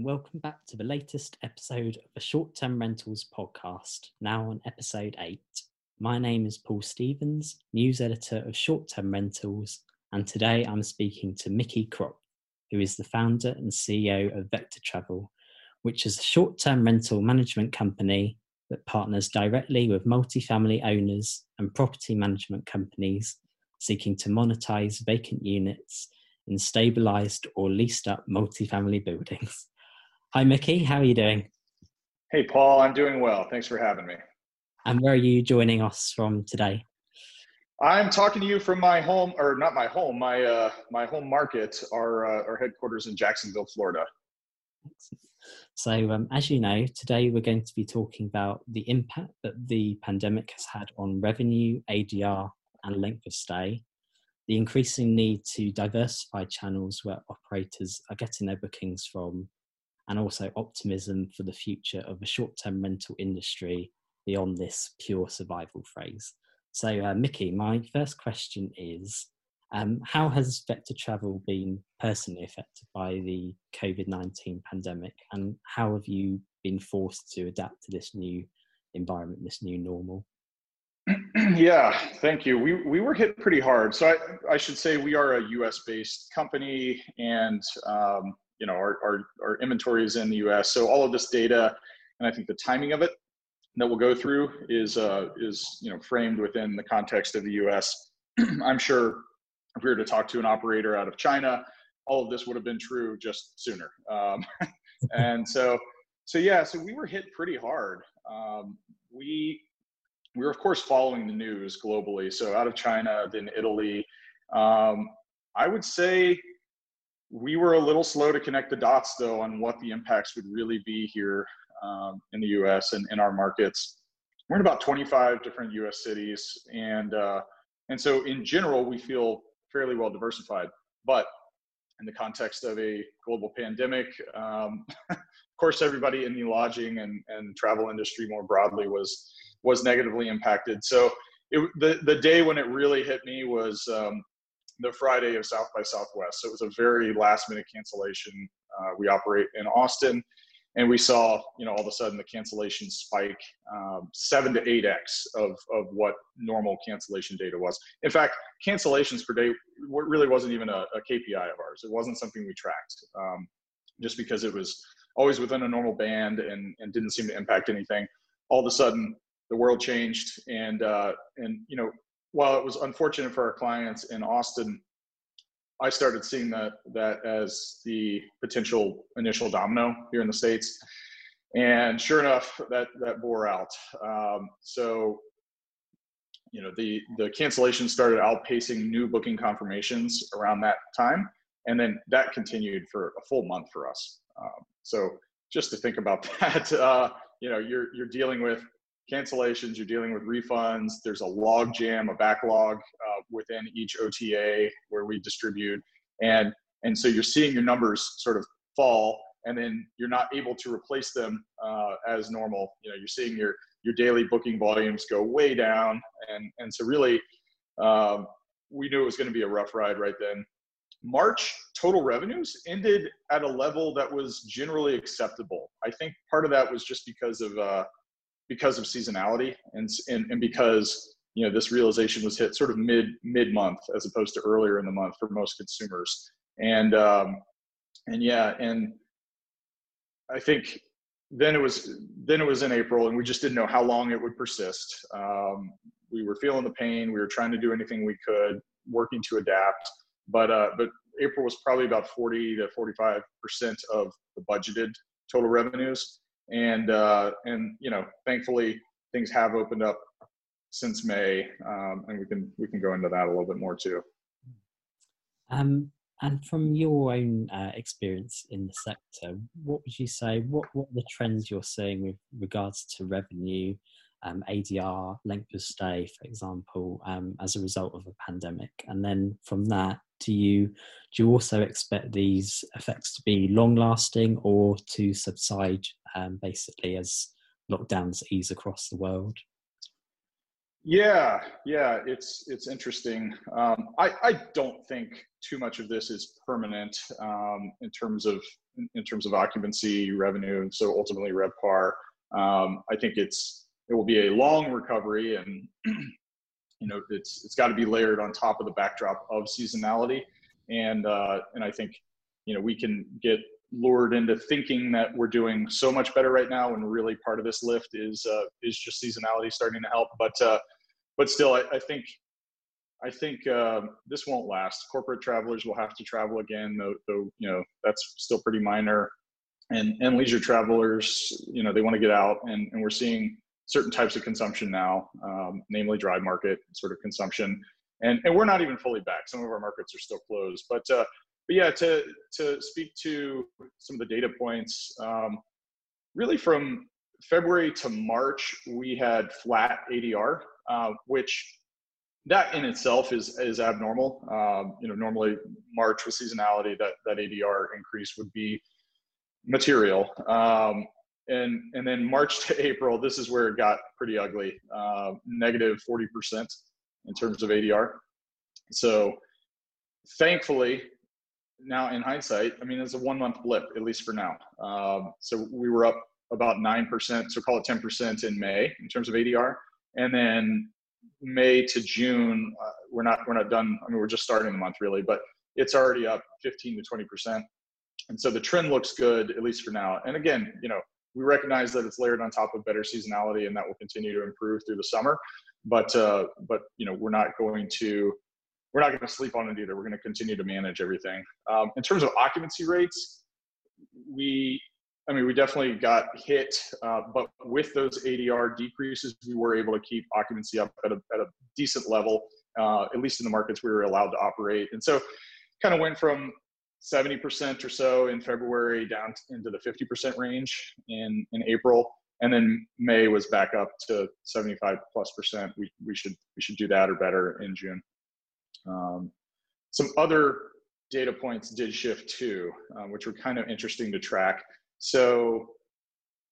and welcome back to the latest episode of the Short Term Rentalz podcast, now on episode 8. My name is Paul Stevens, news editor of Short Term Rentalz, and today I'm speaking to Mickey Kropf, who is the founder and CEO of Vector Travel, which is a short term rental management company that partners directly with multifamily owners and property management companies seeking to monetize vacant units in stabilized or leased up multifamily buildings. Hi, Mickey. How are you doing? Hey, Paul. I'm doing well. Thanks for having me. And where are you joining us from today? I'm talking to you from my home, or not my home, my uh, my home market, our uh, our headquarters in Jacksonville, Florida. So, um, as you know, today we're going to be talking about the impact that the pandemic has had on revenue, ADR, and length of stay, the increasing need to diversify channels where operators are getting their bookings from, and also optimism for the future of the short term rental industry beyond this pure survival phrase. So, uh, Mickey, my first question is um, How has Vector Travel been personally affected by the COVID 19 pandemic, and how have you been forced to adapt to this new environment, this new normal? yeah, thank you. We we were hit pretty hard. So I, I should say we are a U.S. based company, and um, you know our, our our inventory is in the U.S. So all of this data, and I think the timing of it that we'll go through is uh, is you know framed within the context of the U.S. I'm sure if we were to talk to an operator out of China, all of this would have been true just sooner. Um, and so so yeah, so we were hit pretty hard. Um, we we were of course following the news globally so out of china then italy um, i would say we were a little slow to connect the dots though on what the impacts would really be here um, in the us and in our markets we're in about 25 different us cities and uh, and so in general we feel fairly well diversified but in the context of a global pandemic um, of course everybody in the lodging and, and travel industry more broadly was was negatively impacted. So it, the the day when it really hit me was um, the Friday of South by Southwest. So it was a very last minute cancellation. Uh, we operate in Austin, and we saw you know all of a sudden the cancellation spike um, seven to eight x of of what normal cancellation data was. In fact, cancellations per day really wasn't even a, a KPI of ours. It wasn't something we tracked, um, just because it was always within a normal band and and didn't seem to impact anything. All of a sudden, the world changed and uh, and you know while it was unfortunate for our clients in austin i started seeing that that as the potential initial domino here in the states. And sure enough that that bore out. Um, so you know the the cancellation started outpacing new booking confirmations around that time and then that continued for a full month for us. Um, so just to think about that uh, you know you're you're dealing with cancellations, you're dealing with refunds. There's a log jam, a backlog uh, within each OTA where we distribute, and and so you're seeing your numbers sort of fall, and then you're not able to replace them uh, as normal. You know, you're seeing your your daily booking volumes go way down, and and so really, um, we knew it was going to be a rough ride right then. March total revenues ended at a level that was generally acceptable. I think part of that was just because of uh, because of seasonality and, and, and because you know this realization was hit sort of mid mid month as opposed to earlier in the month for most consumers. And um, and yeah and i think then it was then it was in april and we just didn't know how long it would persist. Um, we were feeling the pain. We were trying to do anything we could working to adapt. But uh, but april was probably about 40 to 45 percent of the budgeted total revenues and uh, and you know, thankfully things have opened up since May, um, and we can we can go into that a little bit more too. Um, and from your own uh, experience in the sector, what would you say? What what are the trends you're seeing with regards to revenue, um, ADR, length of stay, for example, um, as a result of a pandemic? And then from that, do you do you also expect these effects to be long lasting or to subside um, basically as lockdowns ease across the world? Yeah, yeah, it's it's interesting. Um, I I don't think too much of this is permanent um, in terms of in, in terms of occupancy, revenue, and so ultimately RevPAR. Um, I think it's it will be a long recovery, and you know it's it's got to be layered on top of the backdrop of seasonality, and uh, and I think you know we can get lured into thinking that we're doing so much better right now, and really part of this lift is uh, is just seasonality starting to help, but uh, but still, I, I think I think uh, this won't last. Corporate travelers will have to travel again, though, though you know that's still pretty minor. And and leisure travelers, you know, they want to get out, and, and we're seeing certain types of consumption now, um, namely dry market sort of consumption, and and we're not even fully back. Some of our markets are still closed, but uh, but yeah, to to speak to some of the data points, um, really from February to March, we had flat ADR, uh, which that in itself is is abnormal. Um, you know, normally March with seasonality, that that ADR increase would be material. Um, and and then March to April, this is where it got pretty ugly, uh, negative forty percent in terms of ADR. So, thankfully, now in hindsight, I mean, it's a one month blip at least for now. Um, so we were up about nine percent, so call it ten percent in May in terms of ADR, and then May to June, uh, we're not we're not done. I mean, we're just starting the month really, but it's already up 15 to 20 percent, and so the trend looks good at least for now. And again, you know, we recognize that it's layered on top of better seasonality, and that will continue to improve through the summer. But uh, but you know, we're not going to we're not going to sleep on it either. We're going to continue to manage everything. Um, in terms of occupancy rates, we I mean, we definitely got hit, uh, but with those ADR decreases, we were able to keep occupancy up at a, at a decent level, uh, at least in the markets we were allowed to operate. And so, kind of went from 70% or so in February down into the 50% range in, in April. And then May was back up to 75 plus percent. We, we should we should do that or better in June. Um, some other data points did shift too, um, which were kind of interesting to track. So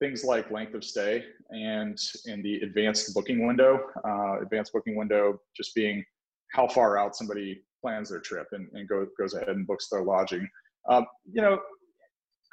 things like length of stay and in the advanced booking window, uh, advanced booking window just being how far out somebody plans their trip and, and go, goes ahead and books their lodging. Um, you know,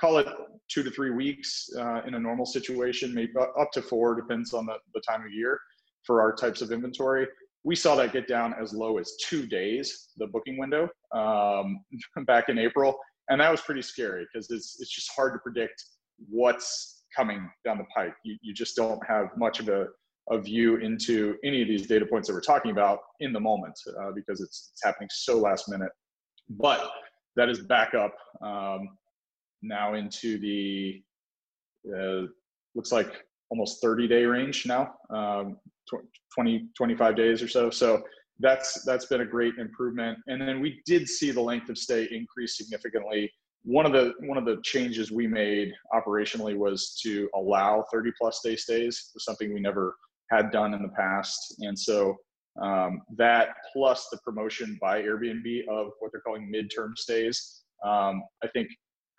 call it two to three weeks uh, in a normal situation, maybe up to four, depends on the, the time of year for our types of inventory. We saw that get down as low as two days, the booking window, um, back in April and that was pretty scary because it's it's just hard to predict what's coming down the pike. You you just don't have much of a a view into any of these data points that we're talking about in the moment uh, because it's, it's happening so last minute. But that is back up um, now into the uh, looks like almost 30 day range now, um, 20 25 days or so. So that's that's been a great improvement. And then we did see the length of stay increase significantly. One of the one of the changes we made operationally was to allow 30 plus day stays, was something we never had done in the past. And so um, that plus the promotion by Airbnb of what they're calling midterm stays, um, I think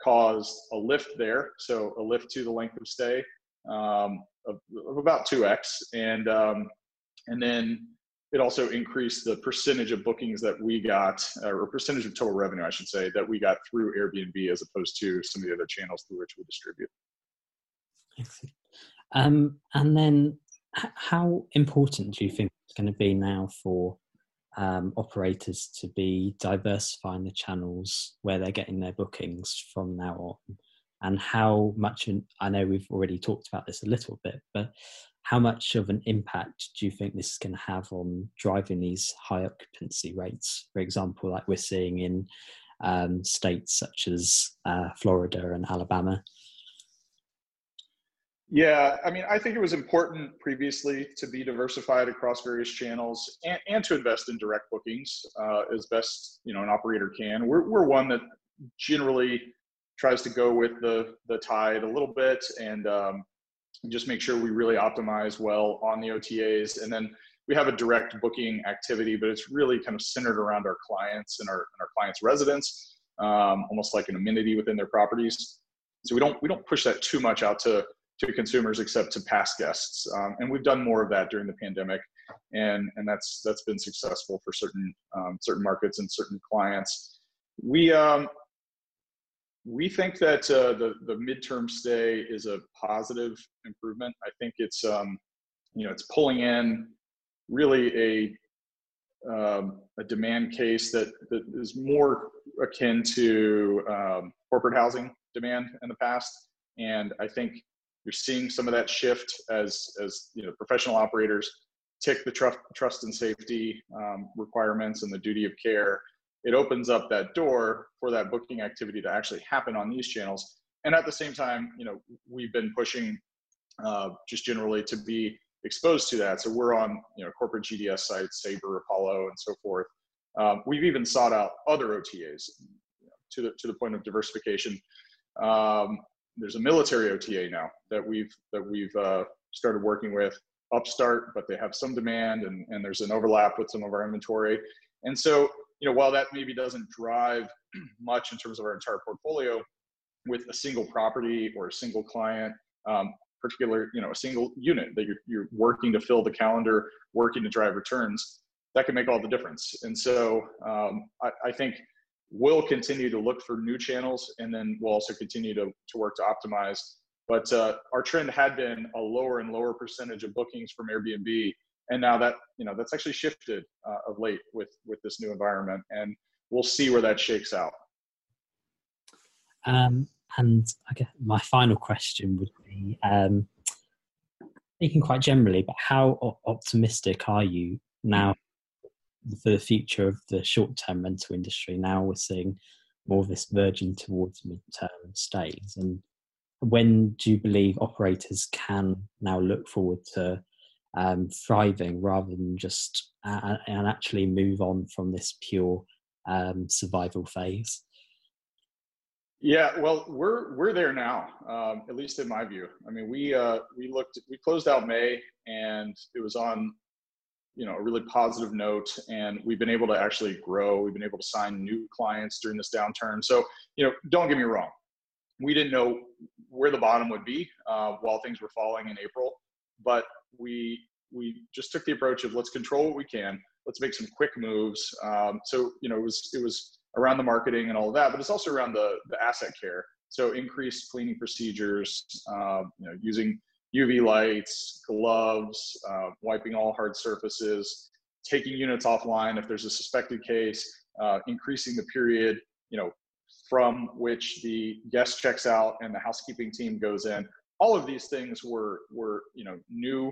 caused a lift there. So a lift to the length of stay um, of, of, about 2x. And, um, and then it also increased the percentage of bookings that we got, or percentage of total revenue, I should say, that we got through Airbnb as opposed to some of the other channels through which we distribute. Um, and then, how important do you think it's going to be now for um, operators to be diversifying the channels where they're getting their bookings from now on? And how much, I know we've already talked about this a little bit, but how much of an impact do you think this is going to have on driving these high occupancy rates? For example, like we're seeing in um, states such as uh, Florida and Alabama. Yeah, I mean, I think it was important previously to be diversified across various channels and, and to invest in direct bookings uh, as best you know an operator can. We're we're one that generally tries to go with the the tide a little bit and um, just make sure we really optimize well on the OTAs. And then we have a direct booking activity, but it's really kind of centered around our clients and our, and our clients' residents, um, almost like an amenity within their properties. So we don't we don't push that too much out to to consumers except to past guests, um, and we've done more of that during the pandemic, and and that's that's been successful for certain um, certain markets and certain clients. We um, we think that uh, the the midterm stay is a positive improvement. I think it's um, you know it's pulling in really a um, a demand case that that is more akin to um, corporate housing demand in the past, and I think you're seeing some of that shift as as you know professional operators tick the trust trust and safety um, requirements and the duty of care it opens up that door for that booking activity to actually happen on these channels. And at the same time, you know, we've been pushing uh, just generally to be exposed to that. So we're on, you know, corporate GDS sites, Sabre, Apollo, and so forth. Um, we've even sought out other OTAs you know, to the to the point of diversification. Um, there's a military OTA now that we've that we've uh, started working with Upstart, but they have some demand and, and there's an overlap with some of our inventory. And so you know, while that maybe doesn't drive much in terms of our entire portfolio, with a single property or a single client, um, particular, you know, a single unit that you're, you're working to fill the calendar, working to drive returns, that can make all the difference. And so um, I, I, think we'll continue to look for new channels, and then we'll also continue to, to work to optimize. But uh, our trend had been a lower and lower percentage of bookings from Airbnb and now that you know that's actually shifted uh, of late with with this new environment and we'll see where that shakes out um, and i guess my final question would be um, speaking quite generally but how optimistic are you now for the future of the short-term rental industry now we're seeing more of this verging towards mid-term stays and when do you believe operators can now look forward to um, thriving rather than just uh, and actually move on from this pure um, survival phase? Yeah, well, we're we're there now, um, at least in my view. I mean, we uh, we looked, we closed out May, and it was on, you know, a really positive note, and we've been able to actually grow. We've been able to sign new clients during this downturn. So, you know, don't get me wrong, we didn't know where the bottom would be uh, while things were falling in April, but we we just took the approach of let's control what we can let's make some quick moves um, so you know it was it was around the marketing and all of that but it's also around the the asset care so increased cleaning procedures uh, you know using uv lights gloves uh, wiping all hard surfaces taking units offline if there's a suspected case uh, increasing the period you know from which the guest checks out and the housekeeping team goes in all of these things were were you know new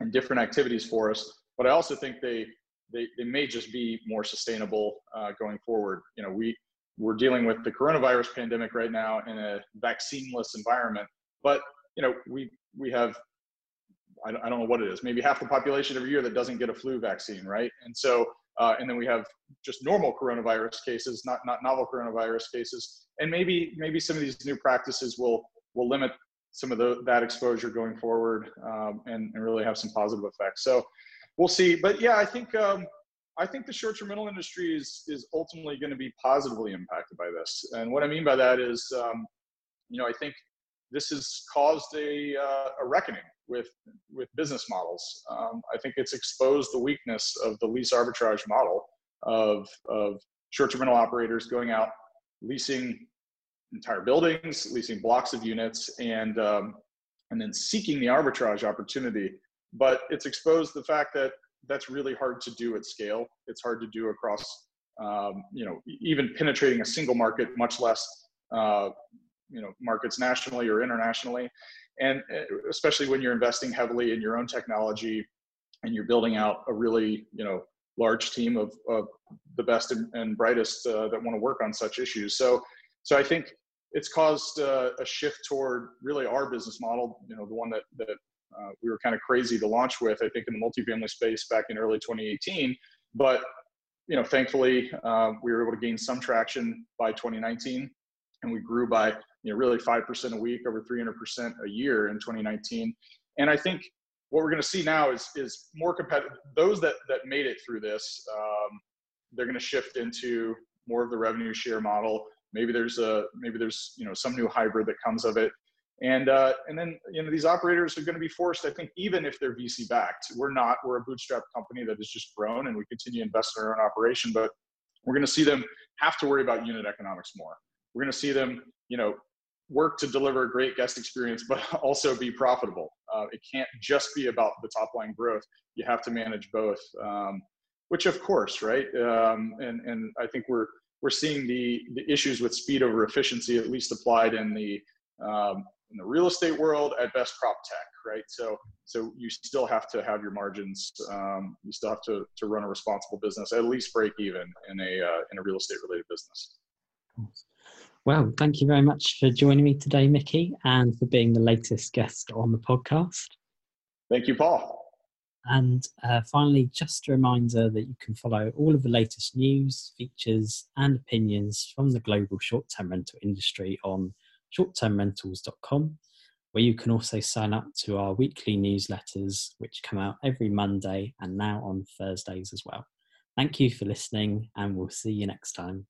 and different activities for us. But I also think they they, they may just be more sustainable uh, going forward. You know, we we're dealing with the coronavirus pandemic right now in a vaccineless environment, but you know we we have I don't, I don't know what it is maybe half the population every year that doesn't get a flu vaccine, right? And so uh, and then we have just normal coronavirus cases, not not novel coronavirus cases, and maybe maybe some of these new practices will will limit some of the, that exposure going forward um, and, and really have some positive effects. So we'll see. But yeah, I think um, I think the short-term rental industry is is ultimately going to be positively impacted by this. And what I mean by that is, um, you know, I think this has caused a uh, a reckoning with with business models. Um, I think it's exposed the weakness of the lease arbitrage model of of short-term rental operators going out leasing entire buildings, leasing blocks of units, and um, and then seeking the arbitrage opportunity. But it's exposed the fact that that's really hard to do at scale. It's hard to do across, um, you know, even penetrating a single market, much less, uh, you know, markets nationally or internationally. And uh, especially when you're investing heavily in your own technology and you're building out a really, you know, large team of, of the best and, and brightest uh, that want to work on such issues. So so I think it's caused uh, a shift toward really our business model. You know, the one that that uh, we were kind of crazy to launch with. I think in the multifamily space back in early 2018, but you know, thankfully uh, we were able to gain some traction by 2019, and we grew by you know really five percent a week, over 300 percent a year in 2019. And I think what we're going to see now is is more competitive. Those that that made it through this, um, they're going to shift into more of the revenue share model maybe there's a maybe there's you know some new hybrid that comes of it and uh, and then you know these operators are going to be forced i think even if they're vc backed we're not we're a bootstrap company that has just grown and we continue to invest in our own operation but we're going to see them have to worry about unit economics more we're going to see them you know, work to deliver a great guest experience, but also be profitable. Uh, it can't just be about the top line growth. You have to manage both, um, which of course, right? Um, and and I think we're we're seeing the the issues with speed over efficiency at least applied in the um, in the real estate world at best prop tech, right? So so you still have to have your margins. Um, you still have to to run a responsible business, at least break even in a uh, in a real estate related business. Well, thank you very much for joining me today, Mickey, and for being the latest guest on the podcast. Thank you, Paul. And uh, finally, just a reminder that you can follow all of the latest news, features, and opinions from the global short term rental industry on shorttermrentalz.com, where you can also sign up to our weekly newsletters, which come out every Monday and now on Thursdays as well. Thank you for listening, and we'll see you next time.